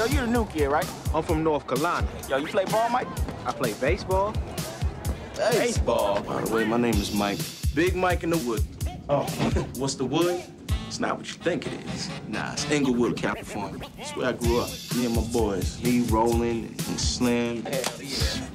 Yo, you're the new kid, right? I'm from North Carolina. Yo, you play ball, Mike? I play baseball. Baseball? By the way, my name is Mike. Big Mike in the wood. Oh, what's the wood? It's not what you think it is. Nah, it's Inglewood, California. That's where I grew up. Me and my boys, me, Roland, and Slim.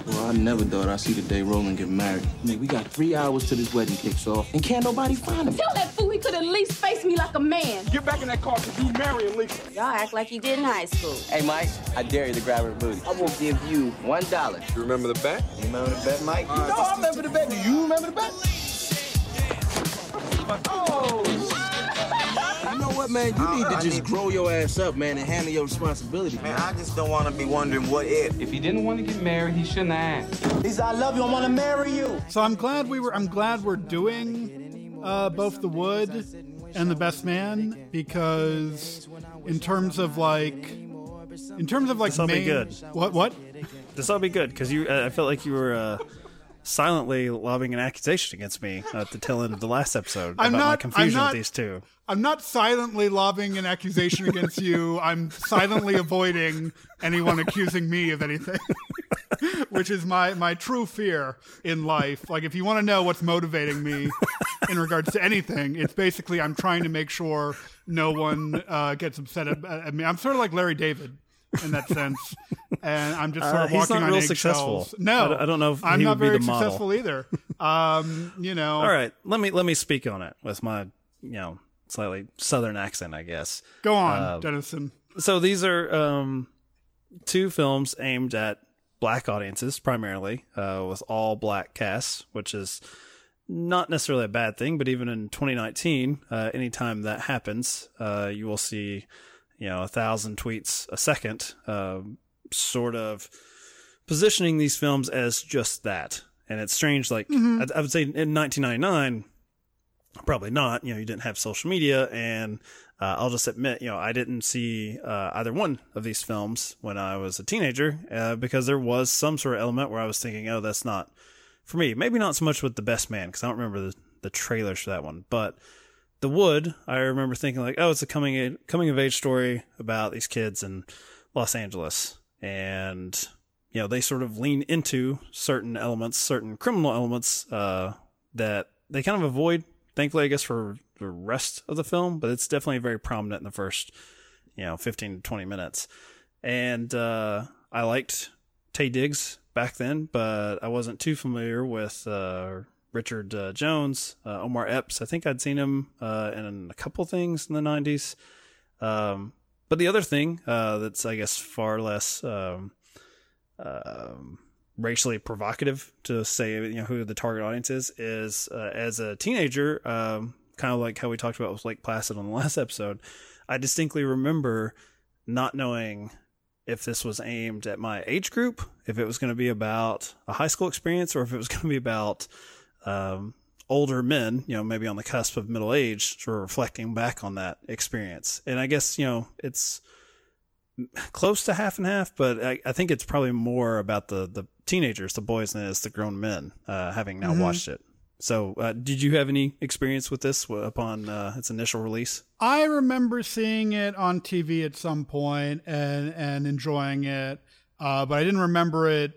Well, I never thought I'd see the day Roland get married. Man, we got three hours till this wedding kicks off, and can't nobody find him. Tell that fool he could at least face me like a man. Get back in that car because you marrying Lisa. Y'all act like you did in high school. Hey, Mike, I dare you to grab her booty. I will give you one dollar. You remember the bet? You remember the bet, Mike? No, I remember the bet. Do you remember the bet? You know what, man? You need to just grow your ass up, man, and handle your responsibility. Man, I just don't want to be wondering what if. If he didn't want to get married, he shouldn't have asked. He said, I love you, I want to marry you. So I'm glad we were. I'm glad we're doing uh, both the wood and the best man because in terms of like, in terms of like, This'll be main- good. What? What? This will be good because you. Uh, I felt like you were uh, silently lobbing an accusation against me at the tail end of the last episode about I'm my not- I'm confusion not- with these two. I'm not silently lobbing an accusation against you. I'm silently avoiding anyone accusing me of anything, which is my my true fear in life. Like, if you want to know what's motivating me in regards to anything, it's basically I'm trying to make sure no one uh, gets upset at, at me. I'm sort of like Larry David in that sense, and I'm just sort Uh, of he's walking not on real eggshells. successful. No, I don't- I don't know if I'm not very successful either. Um, you know, All right, let me let me speak on it with my you know slightly southern accent, I guess. go on, Uh, Dennison. So these are um, two films aimed at black audiences primarily, uh, with all black casts, which is not necessarily a bad thing. But even in 2019, uh, anytime that happens, uh, you will see you know a thousand tweets a second, uh, sort of positioning these films as just that. And it's strange, like I, I would say in 1999 probably not. You know, you didn't have social media, and uh, I'll just admit, you know, I didn't see uh, either one of these films when I was a teenager uh, because there was some sort of element where I was thinking, oh, that's not for me. Maybe not so much with The Best Man because I don't remember the, the trailers for that one, but The Wood, I remember thinking like, oh, it's a coming coming of age story about these kids in Los Angeles, and you know, they sort of lean into certain elements, certain criminal elements uh, that they kind of avoid thankfully, I guess for the rest of the film, but it's definitely very prominent in the first, you know, 15 to 20 minutes. And uh, I liked Taye Diggs back then, but I wasn't too familiar with uh, Richard uh, Jones, uh, Omar Epps. I think I'd seen him uh, in a couple things in the 90s. Um, but the other thing uh, that's, I guess, far less um, um, racially provocative to say you know who the target audience is is uh, as a teenager um, kind of like how we talked about with Lake Placid on the last episode I distinctly remember not knowing if this was aimed at my age group if it was going to be about a high school experience or if it was going to be about um, older men you know maybe on the cusp of middle age sort of reflecting back on that experience and I guess you know it's close to half and half, but I, I think it's probably more about the the teenagers, the boys, than it is the grown men. Uh, having now Mhm. watched it. So, uh, did you have any experience with this upon uh, its initial release? I remember seeing it on TV at some point and and enjoying it, uh, but I didn't remember it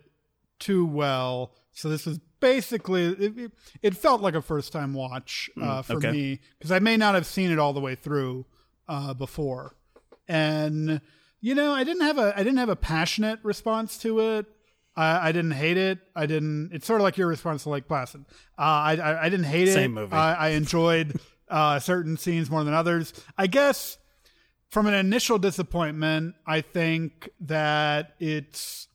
too well. So this was basically it, it, it felt like a first time watch uh, Mm, for okay. me because I may not have seen it all the way through uh, before, and you know I didn't have a I didn't have a passionate response to it. I, I didn't hate it. I didn't. It's sort of like your response to Lake Placid. Uh, I, I I didn't hate it. Same movie. I, I enjoyed uh, certain scenes more than others. I guess from an initial disappointment, I think that it's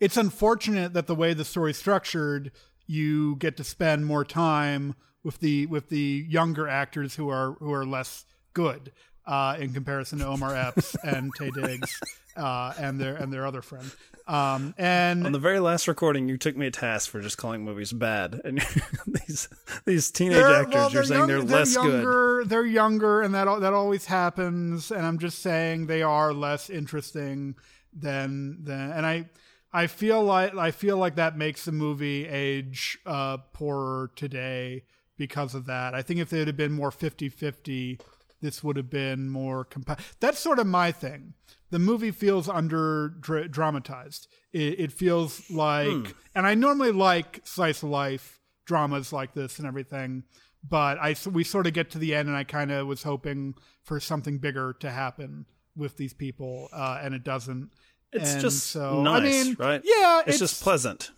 it's unfortunate that the way the story's structured, you get to spend more time with the with the younger actors who are who are less good uh, in comparison to Omar Epps and Taye Diggs uh, and their and their other friend. Um, and On the very last recording, you took me a task for just calling movies bad, and these these teenage actors, well, you're saying young- they're, less good. younger, They're younger, and that that always happens. And I'm just saying they are less interesting than than. And I I feel like I feel like that makes the movie age uh, poorer today because of that. I think if it had been more 50-50, this would have been more compa- That's sort of my thing. The movie feels under dra- dramatized. It, it feels like, Hmm. and I normally like slice of life dramas like this and everything, but I we sort of get to the end, and I kind of was hoping for something bigger to happen with these people, uh, and it doesn't. It's And just so, nice, I mean, right? Yeah, it's, just pleasant.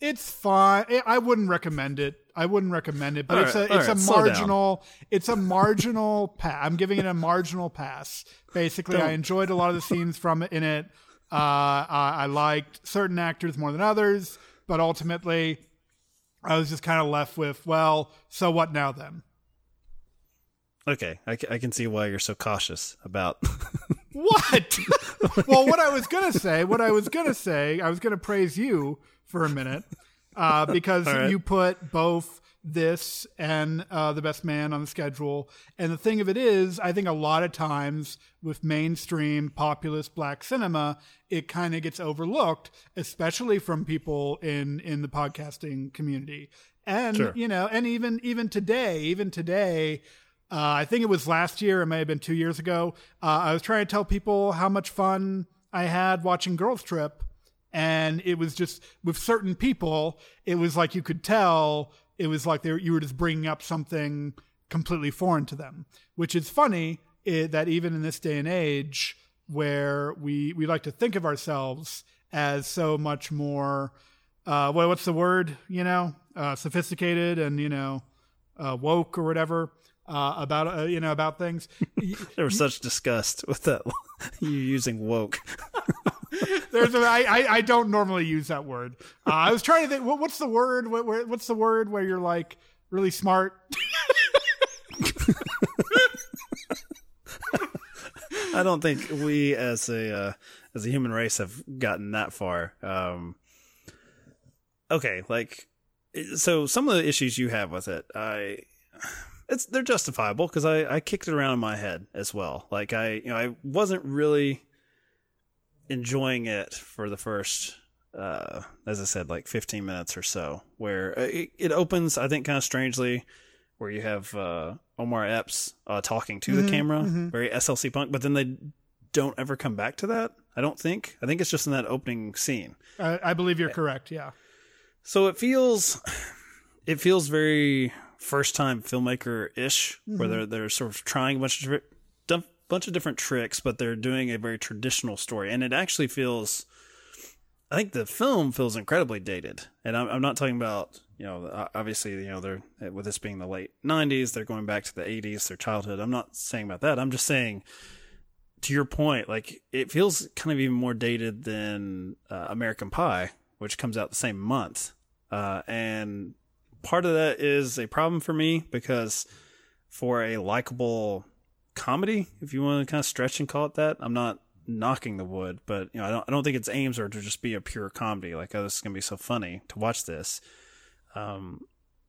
it's fine. I- I wouldn't recommend it. I wouldn't recommend it, but All it's right, a it's a right, down. marginal it's a marginal pass. I'm giving it a marginal pass. Basically, I Don't- enjoyed a lot of the scenes from in it. Uh, I, I liked certain actors more than others, but ultimately, I was just kind of left with, well, so what now then? Okay, I, I can see why you're so cautious about. What? well, what I was gonna say, what I was gonna say, I was gonna praise you for a minute uh, because right. you put both this and uh, the best man on the schedule. And the thing of it is, I think a lot of times with mainstream populist black cinema, it kind of gets overlooked, especially from people in in the podcasting community. And Sure. you know, and even even today, even today. Uh, I think it was last year. It may have been two years ago. Uh, I was trying to tell people how much fun I had watching Girls Trip, and it was just with certain people. It was like you could tell it was like they were, you were just bringing up something completely foreign to them, which is funny eh, that even in this day and age, where we we like to think of ourselves as so much more, uh, what what's the word? You know, uh, sophisticated and you know, uh, woke or whatever uh, about uh, you know about things. there was such disgust with that you using woke. There's a, I, I I don't normally use that word. Uh, I was trying to think. What, what's the word? What, where, what's the word where you're like really smart? I don't think we as a uh, as a human race have gotten that far. Um, okay, like so some of the issues you have with it, I it's they're justifiable because I I kicked it around in my head as well. Like I you know I wasn't really enjoying it for the first uh as I said like 15 minutes or so where uh, it, it opens I think kind of strangely where you have uh Omar Epps uh talking to Mhm, the camera mhm. very SLC punk but then they don't ever come back to that I don't think I think it's just in that opening scene I, I believe you're correct. Yeah. so it feels it feels very first time filmmaker ish where Mhm. they're they're sort of trying a bunch of different bunch of different tricks but they're doing a very traditional story and it actually feels I think the film feels incredibly dated and I'm, I'm not talking about you know obviously you know they're with this being the late 90s they're going back to the 80s their childhood I'm not saying about that I'm just saying to your point, like it feels kind of even more dated than uh, American Pie, which comes out the same month. Uh, and part of that is a problem for me because for a likable comedy, if you want to kind of stretch and call it that, I'm not knocking the wood, but you know, I don't, I don't think its aims are to just be a pure comedy. Like, oh, this is gonna be so funny to watch this. Um,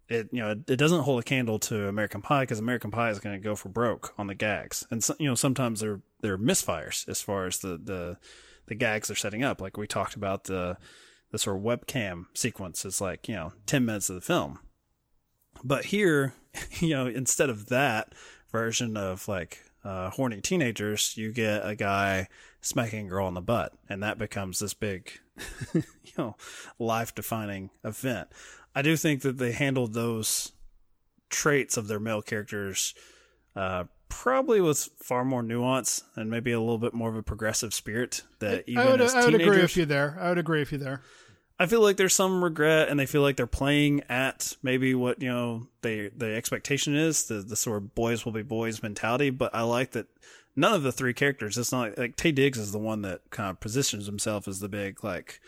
it you know it, it doesn't hold a candle to American Pie because American Pie is to go for broke on the gags, and so, you know sometimes they're they're misfires as far as the the the gags they're setting up. Like we talked about the the sort of webcam sequence is like you know ten minutes of the film, but here you know instead of that version of like uh, horny teenagers, you get a guy smacking a girl in the butt, and that becomes this big, you know, life defining event. I do think that they handled those traits of their male characters uh, probably with far more nuance and maybe a little bit more of a progressive spirit. That even I would, as I would agree with you there. I would agree with you there. I feel like there's some regret, and they feel like they're playing at maybe what you know they the expectation is the the sort of boys will be boys mentality. But I like that none of the three characters. It's not like, like Taye Diggs is the one that kind of positions himself as the big like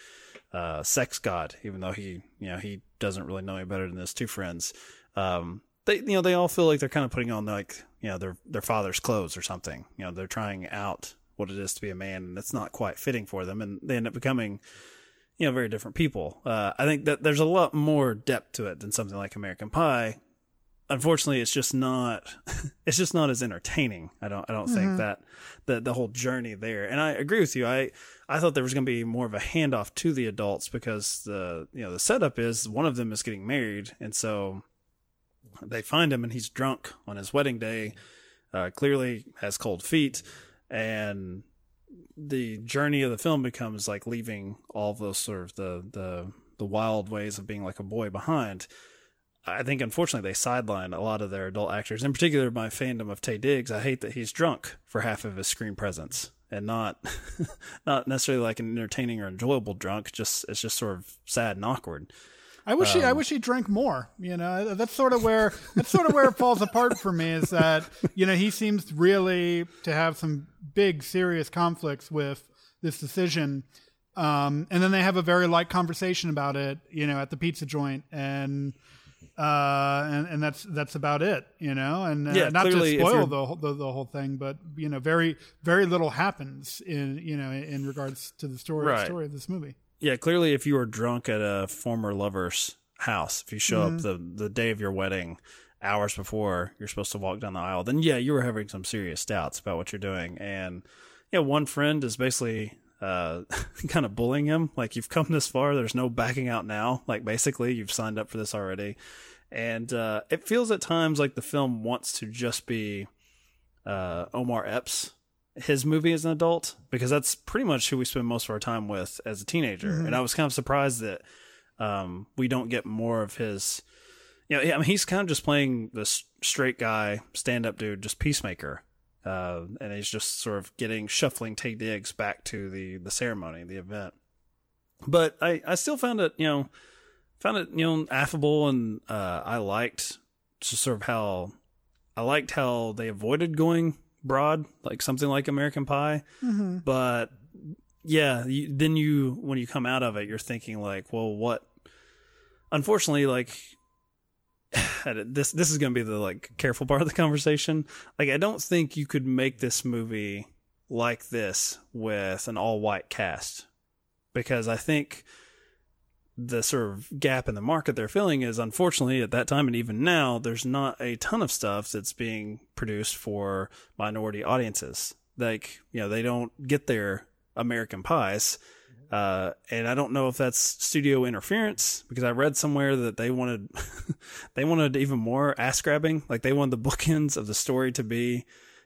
uh, sex god, even though he you know he doesn't really know any better than his two friends. Um, they you know they all feel like they're kind of putting on like you know their their father's clothes or something. You know they're trying out what it is to be a man, and it's not quite fitting for them, and they end up becoming you know, very different people. Uh, I think that there's a lot more depth to it than something like American Pie. Unfortunately, it's just not, it's just not as entertaining. I don't, I don't Mhm. think that the, the whole journey there. And I agree with you. I, I thought there was going to be more of a handoff to the adults because the, you know, the setup is one of them is getting married. And so they find him and he's drunk on his wedding day, uh, clearly has cold feet and the journey of the film becomes like leaving all those sort of the the the wild ways of being like a boy behind. I think unfortunately they sideline a lot of their adult actors, in particular my fandom of Taye Diggs. I hate that he's drunk for half of his screen presence and not not necessarily like an entertaining or enjoyable drunk. Just it's just sort of sad and awkward. I wish he, I Um, wish he drank more. You know, that's sort of where that's sort of where it falls apart for me. Is that you know he seems really to have some big serious conflicts with this decision, um, and then they have a very light conversation about it. You know, at the pizza joint, and uh, and and that's that's about it. You know, and uh, Yeah, not to clearly, spoil the, whole- the the whole thing, but you know, very very little happens in you know in regards to the story Right. story of this movie. Yeah, clearly, if you were drunk at a former lover's house, if you show Mhm. up the the day of your wedding, hours before you're supposed to walk down the aisle, then yeah, you were having some serious doubts about what you're doing. And yeah, one friend is basically uh, kind of bullying him, like you've come this far, there's no backing out now. Like basically, you've signed up for this already, and uh, it feels at times like the film wants to just be uh, Omar Epps his movie as an adult because that's pretty much who we spend most of our time with as a teenager. Mhm. And I was kind of surprised that um, we don't get more of his. You know, yeah, I mean, he's kind of just playing this straight guy, stand up dude, just peacemaker. Uh, and he's just sort of getting shuffling Taye Diggs back to the the ceremony, the event. But I I still found it, you know, found it you know affable, and uh, I liked just sort of how I liked how they avoided going broad, like something like American Pie. Mhm. But yeah, you, then you when you come out of it, you're thinking like, well, what? Unfortunately, like this this is going to be the like careful part of the conversation. Like, I don't think you could make this movie like this with an all white cast because I think the sort of gap in the market they're filling is unfortunately at that time and even now there's not a ton of stuff that's being produced for minority audiences. Like you know they don't get their american pies. Uh, and i don't know if that's studio interference because i read somewhere that they wanted they wanted even more ass grabbing. Like they wanted the bookends of the story to be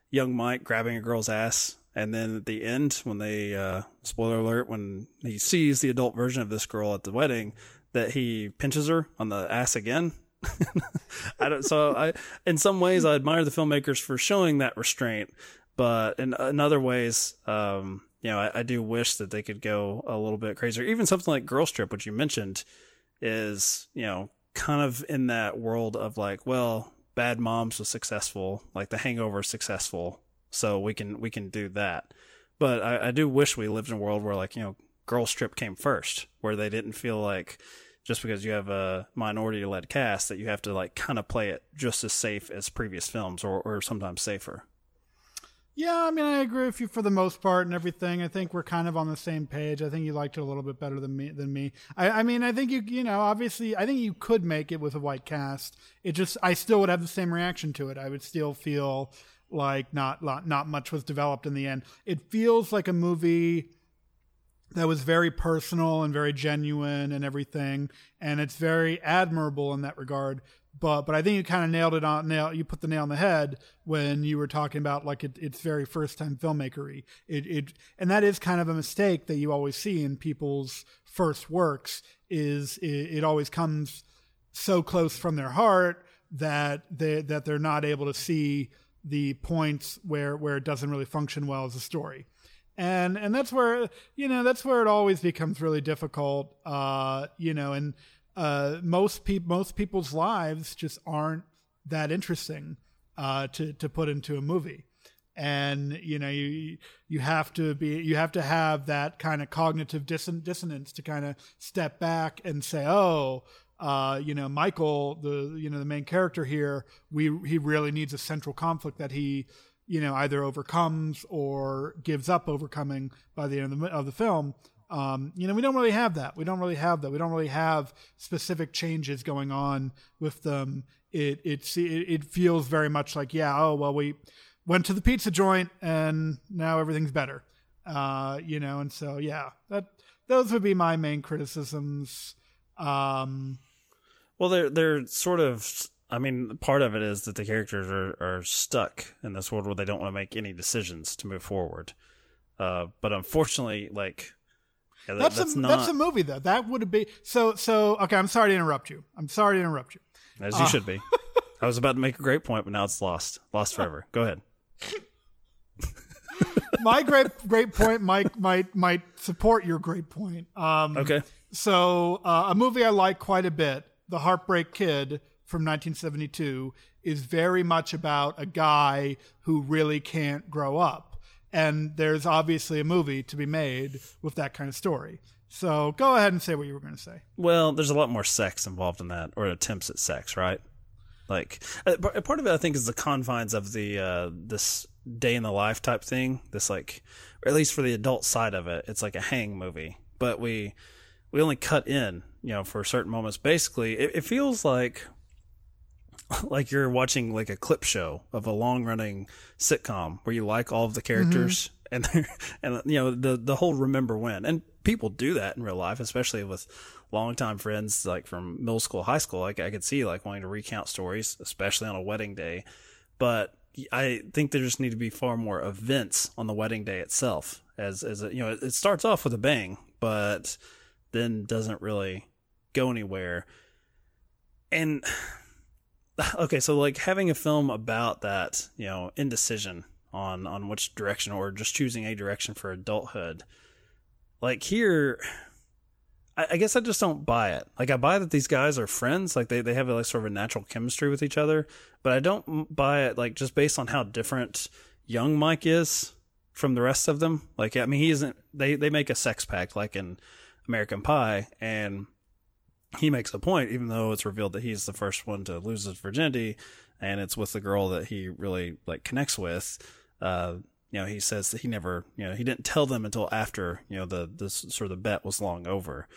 young mike grabbing a girl's ass and then at the end when they uh spoiler alert when he sees the adult version of this girl at the wedding that he pinches her on the ass again. I don't so i in some ways i admire the filmmakers for showing that restraint. But in, in other ways um you know I, I do wish that they could go a little bit crazier. Even something like Girls Trip which you mentioned is you know kind of in that world of like well bad moms was successful like the hangover is successful so we can we can do that but I, I do wish we lived in a world where like you know Girls Trip came first where they didn't feel like just because you have a minority led cast that you have to like kind of play it just as safe as previous films or, or sometimes safer Yeah, I mean, I agree with you for the most part and everything. I think we're kind of on the same page. I think you liked it a little bit better than me. Than me. I, I mean, I think you, you know, obviously, I think you could make it with a white cast. It just, I still would have the same reaction to it. I would still feel like not not not much was developed in the end. It feels like a movie that was very personal and very genuine and everything, and it's very admirable in that regard. But but I think you kind of nailed it on nail. You put the nail on the head when you were talking about like it, it's very first time filmmakery. It it and that is kind of a mistake that you always see in people's first works. Is it, it always comes so close from their heart that they that they're not able to see the points where where it doesn't really function well as a story. And and that's where you know that's where it always becomes really difficult uh you know and uh most people most people's lives just aren't that interesting uh to to put into a movie. And you know you you have to be you have to have that kind of cognitive disson- dissonance to kind of step back and say oh uh, you know, Michael, the you know the main character here, we he really needs a central conflict that he, you know, either overcomes or gives up overcoming by the end of the, of the film. Um, you know, we don't really have that. We don't really have that. We don't really have specific changes going on with them. It it it feels very much like yeah, oh well, we went to the pizza joint and now everything's better. Uh, you know, and so yeah, that those would be my main criticisms. Um, well, they're they're sort of. I mean, part of it is that the characters are, are stuck in this world where they don't want to make any decisions to move forward. Uh, but unfortunately, like yeah, that, that's, that's, a, not... that's a movie though. That would be so so. Okay, I'm sorry to interrupt you. I'm sorry to interrupt you. As you uh, should be. I was about to make a great point, but now it's lost, lost forever. Go ahead. My great great point might might might support your great point. Um, okay. So uh, a movie I like quite a bit the Heartbreak Kid from 1972 is very much about a guy who really can't grow up. And there's obviously a movie to be made with that kind of story. So go ahead and say what you were going to say. Well, there's a lot more sex involved in that, or attempts at sex, right? Like uh, part of it, I think, is the confines of the uh, this day in the life type thing. This like, or at least for the adult side of it, it's like a hang movie. But we we only cut in, you know, for certain moments. Basically, it, it feels like like you're watching like a clip show of a long running sitcom where you like all of the characters mm-hmm. and and you know the the whole remember when and people do that in real life especially with longtime friends like from middle school high school like I could see like wanting to recount stories especially on a wedding day but I think there just need to be far more events on the wedding day itself as as a, you know it starts off with a bang but then doesn't really go anywhere. And okay, so like having a film about that, you know, indecision on on which direction or just choosing a direction for adulthood. Like here I, I guess I just don't buy it. Like I buy that these guys are friends, like they, they have like sort of a natural chemistry with each other, but I don't buy it like just based on how different young Mike is from the rest of them. Like I mean he isn't they, they make a sex pact like in American Pie, and he makes a point, even though it's revealed that he's the first one to lose his virginity, and it's with the girl that he really like connects with. Uh, you know, he says that he never, you know, he didn't tell them until after, you know, the the sort of the bet was long over,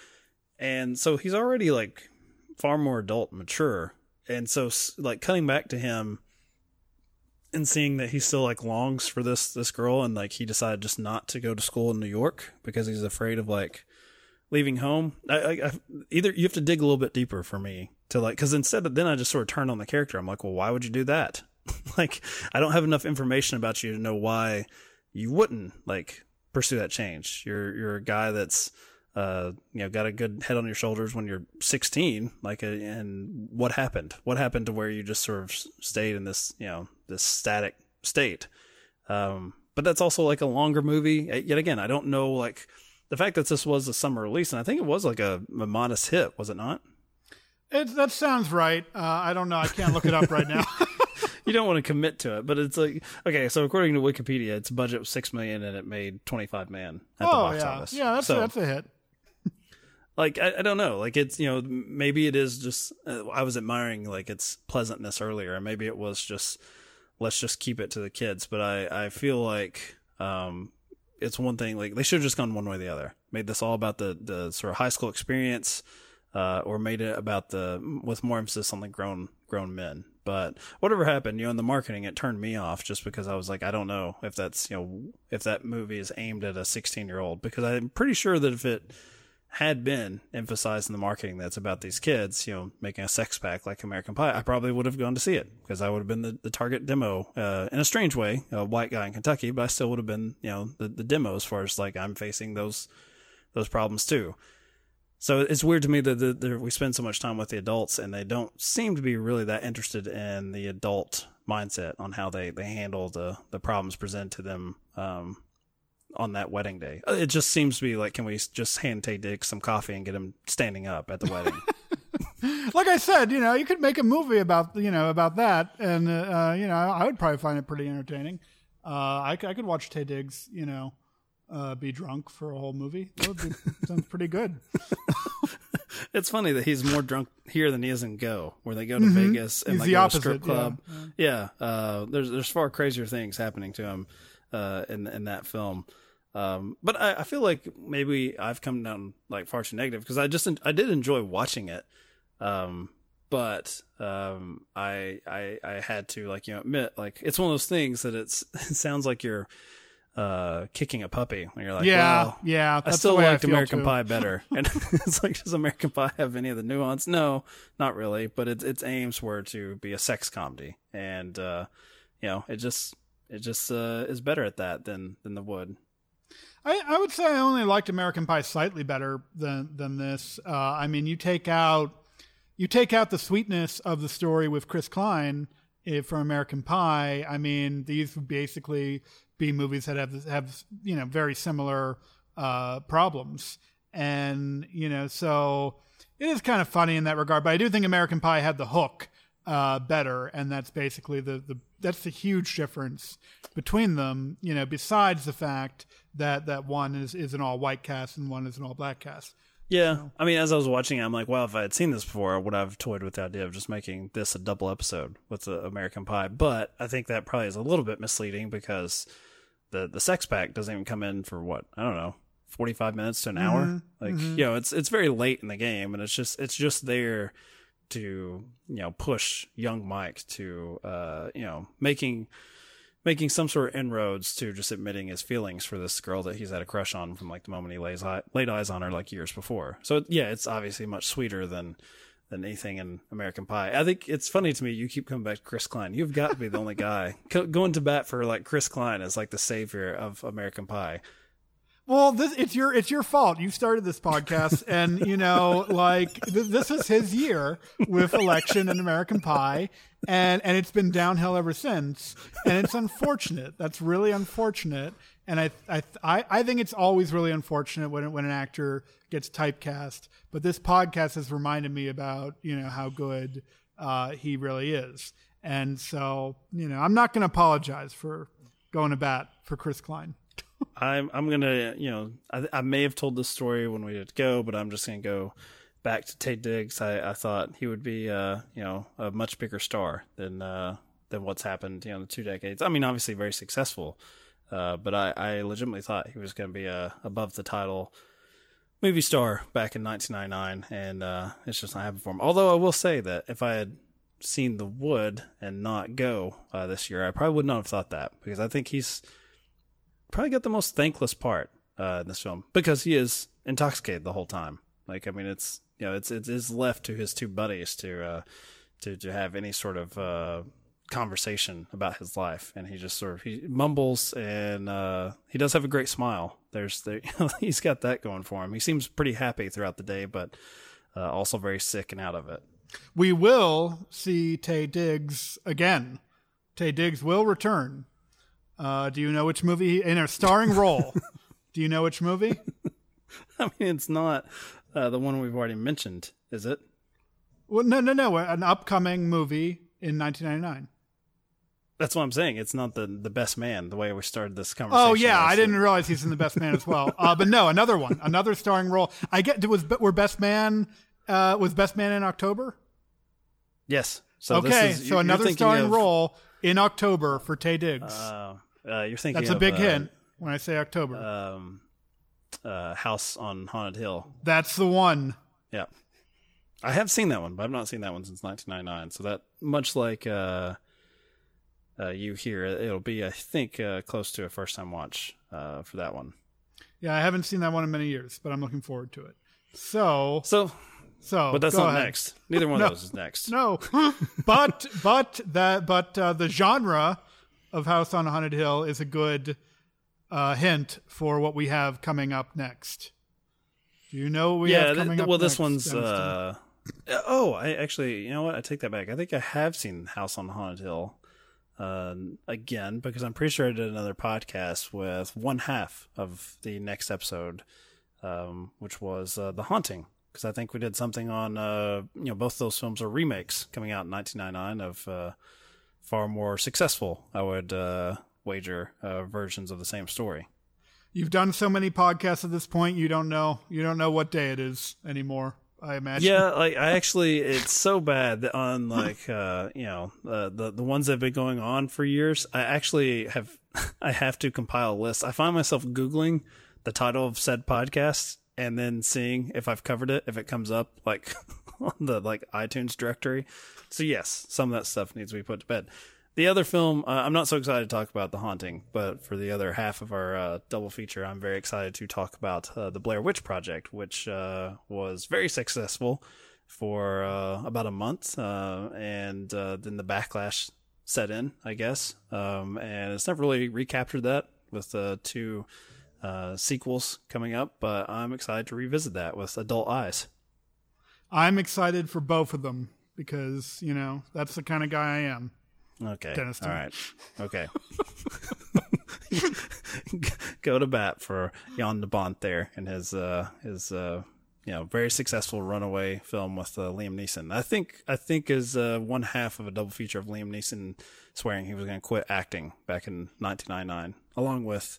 and so he's already like far more adult, mature, and so like cutting back to him and seeing that he still like longs for this this girl and like he decided just not to go to school in New York because he's afraid of like leaving home. I, I, I, either you have to dig a little bit deeper for me to like, because instead of then I just sort of turn on the character. I'm like, well, why would you do that? like, I don't have enough information about you to know why you wouldn't like pursue that change. You're you're a guy that's uh you know got a good head on your shoulders when you're 16. Like, a, uh, and what happened? What happened to where you just sort of stayed in this you know this static state? Um, but that's also like a longer movie. Yet again, I don't know like the fact that this was a summer release, and I think it was like a, a modest hit, was it not? It, that sounds right. Uh, I don't know. I can't look it up right now. you don't want to commit to it, but it's like okay. So according to Wikipedia, its budget was six million and it made twenty five million at oh, the box yeah. office. Yeah, that's so, a, that's a hit. like I, I, don't know. Like it's you know maybe it is just uh, I was admiring like its pleasantness earlier, and maybe it was just let's just keep it to the kids. But I I feel like um it's one thing like they should have just gone one way or the other. Made this all about the the sort of high school experience, uh, or made it about the with more emphasis on the grown grown men. But whatever happened, you know, in the marketing, it turned me off just because I was like, I don't know if that's you know if that movie is aimed at a 16 year old because I'm pretty sure that if it had been emphasized in the marketing that's about these kids, you know, making a sex pack like American Pie, I probably would have gone to see it because I would have been the, the target demo uh, in a strange way, a white guy in Kentucky, but I still would have been, you know, the, the demo as far as like I'm facing those those problems too. So it's weird to me that the, the, we spend so much time with the adults and they don't seem to be really that interested in the adult mindset on how they, they handle the, the problems presented to them um, on that wedding day. Uh, It just seems to be like, can we just hand Taye Diggs some coffee and get him standing up at the wedding? like I said, you know, you could make a movie about you know about that, and uh, you know, I would probably find it pretty entertaining. Uh, I, c- I could watch Taye Diggs, you know, uh, be drunk for a whole movie. That would be, sounds pretty good. it's funny that he's more drunk here than he is in Go, where they go to Mhm. Vegas and He's like the go to a opposite, strip yeah, club. Yeah, Uh, there's there's far crazier things happening to him uh, in in that film. Um, but I, I feel like maybe I've come down like far too negative because I just I did enjoy watching it, um, but um, I I I had to like you know admit like it's one of those things that it's it sounds like you're uh kicking a puppy when you're like Yeah, well, yeah, I still way I liked American too. Pie better. And it's like does American Pie have any of the nuance? No not really but its its aims were to be a sex comedy. And uh you know it just it just uh is better at that than than the wood I, I would say I only liked American Pie slightly better than than this. Uh, I mean, you take out you take out the sweetness of the story with Chris Klein eh, from American Pie. I mean, these would basically be movies that have have you know very similar uh, problems, and you know, so it is kind of funny in that regard. But I do think American Pie had the hook uh, better, and that's basically the, the that's the huge difference between them. You know, besides the fact that that one is is an all white cast and one is an all black cast. yeah. I mean as I was watching it, I'm like wow if I had seen this before I would have toyed with the idea of just making this a double episode with the American Pie. But I think that probably is a little bit misleading because the the sex pack doesn't even come in for what I don't know 45 minutes to an hour? Mhm, like mhm. you know it's it's very late in the game and it's just it's just there to you know push young Mike to uh you know making making some sort of inroads to just admitting his feelings for this girl that he's had a crush on from like the moment he lays eye, laid eyes on her like years before. So yeah, it's obviously much sweeter than than anything in American Pie. I think it's funny to me you keep coming back to Chris Klein. You've got to be the only guy co- going to bat for like Chris Klein as like the savior of American Pie. Well, this it's your it's your fault. You started this podcast, and you know, like th- this is his year with election and American Pie, and and it's been downhill ever since. And it's unfortunate. That's really unfortunate. And I I I, I think it's always really unfortunate when when an actor gets typecast. But this podcast has reminded me about you know how good uh, he really is. And so you know, I'm not going to apologize for going to bat for Chris Klein. I'm I'm gonna you know I, I may have told this story when we did go, but I'm just gonna go back to Taye Diggs. I, I thought he would be uh you know a much bigger star than uh than what's happened you know in the two decades. I mean obviously very successful, uh but I I legitimately thought he was gonna be uh above the title movie star back in 1999, and uh it's just not happening for him. Although I will say that if I had seen The Wood and not Go uh, this year, I probably would not have thought that because I think he's probably got the most thankless part uh, in this film because he is intoxicated the whole time. Like, I mean, it's you know, it's it is left to his two buddies to uh, to to have any sort of uh, conversation about his life, and he just sort of he mumbles, and uh, he does have a great smile. There's there, he's got that going for him. He seems pretty happy throughout the day, but uh, also very sick and out of it. we will see Taye Diggs again. Taye Diggs will return. Uh, do you know which movie in a starring role? do you know which movie? I mean, it's not uh, the one we've already mentioned, is it? Well, no, no, no. An upcoming movie in 1999. That's what I'm saying. It's not the the best man. The way we started this conversation. Oh yeah, I didn't realize he's in the Best Man as well. Uh, but no, another one, another starring role. I get was were Best Man uh, was Best Man in October. Yes. So this okay, is- so another starring of, role in October for Taye Diggs. Uh, uh, you're thinking That's a of, big uh, hint when I say October. Um, uh, House on Haunted Hill. That's the one. Yeah. I have seen that one, but I've not seen that one since 1999. So that much like uh, uh, you here, it'll be I think uh, close to a first time watch uh, for that one. Yeah, I haven't seen that one in many years, but I'm looking forward to it. So, So, so, but that's not ahead. next. Neither one No. of those is next. No, but but that but uh, the genre of House on Haunted Hill is a good uh, hint for what we have coming up next. Do you know what we yeah. have coming th- up well, this next, one's. Uh, oh, I actually, you know what? I take that back. I think I have seen House on Haunted Hill uh, again because I'm pretty sure I did another podcast with one half of the next episode, um, which was uh, The Haunting. Because I think we did something on, uh, you know, both those films are remakes coming out in 1999 of uh, far more successful, I would uh, wager, uh, versions of the same story. You've done so many podcasts at this point, you don't know you don't know what day it is anymore. I imagine. Yeah, like I actually, it's so bad that on like uh, you know uh, the the ones that have been going on for years. I actually have I have to compile a list. I find myself googling the title of said podcast and then seeing if I've covered it, if it comes up like on the like iTunes directory. So yes, some of that stuff needs to be put to bed. The other film, uh, I'm not so excited to talk about The Haunting, but for the other half of our uh, double feature, I'm very excited to talk about uh, the Blair Witch Project, which uh, was very successful for uh, about a month, uh, and then the backlash set in, I guess, um, and it's never really recaptured that with uh, two sequels coming up. But I'm excited to revisit that with adult eyes. I'm excited for both of them because you know that's the kind of guy I am. Okay. Dennis All right. Okay. Go to bat for Jan de Bont there and his uh his uh you know very successful runaway film with uh, Liam Neeson. I think I think is uh, one half of a double feature of Liam Neeson swearing he was going to quit acting back in 1999, along with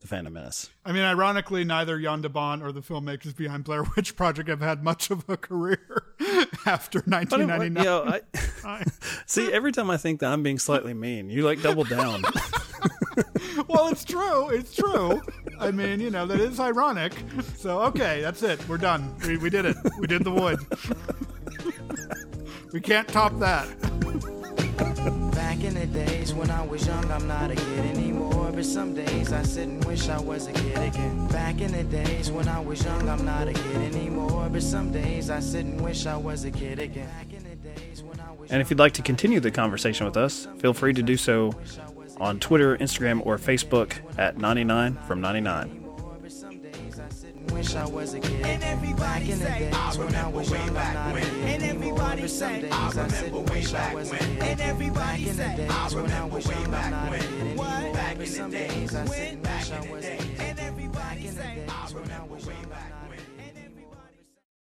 the Phantom Menace. I mean, ironically, neither Bont or the filmmakers behind Blair Witch Project have had much of a career after But it- 1999. you know, I, see, every time I think that I'm being slightly mean, you like double down. well, it's true. It's true. I mean, you know, that is ironic. So, okay, that's it. We're done. We, we did it. We did the wood. we can't top that. Back in the days when I was young, I'm not a kid anymore. But some days I sit and wish I was a kid again. Back in the days when I was young, I'm not a kid anymore. But some days I sit and wish I was a kid again. And if you'd like to continue the conversation with us, feel free to do so on Twitter, Instagram, or Facebook at 99 from 99 wish I was a kid. And everybody back in the say, days when I was young, I'm not when. a kid. And everybody say, days I, I sit and wish I was a kid. And everybody back in the days when I was young, I'm not a kid. What? Days I sit and wish I was a kid. And everybody say, I remember when.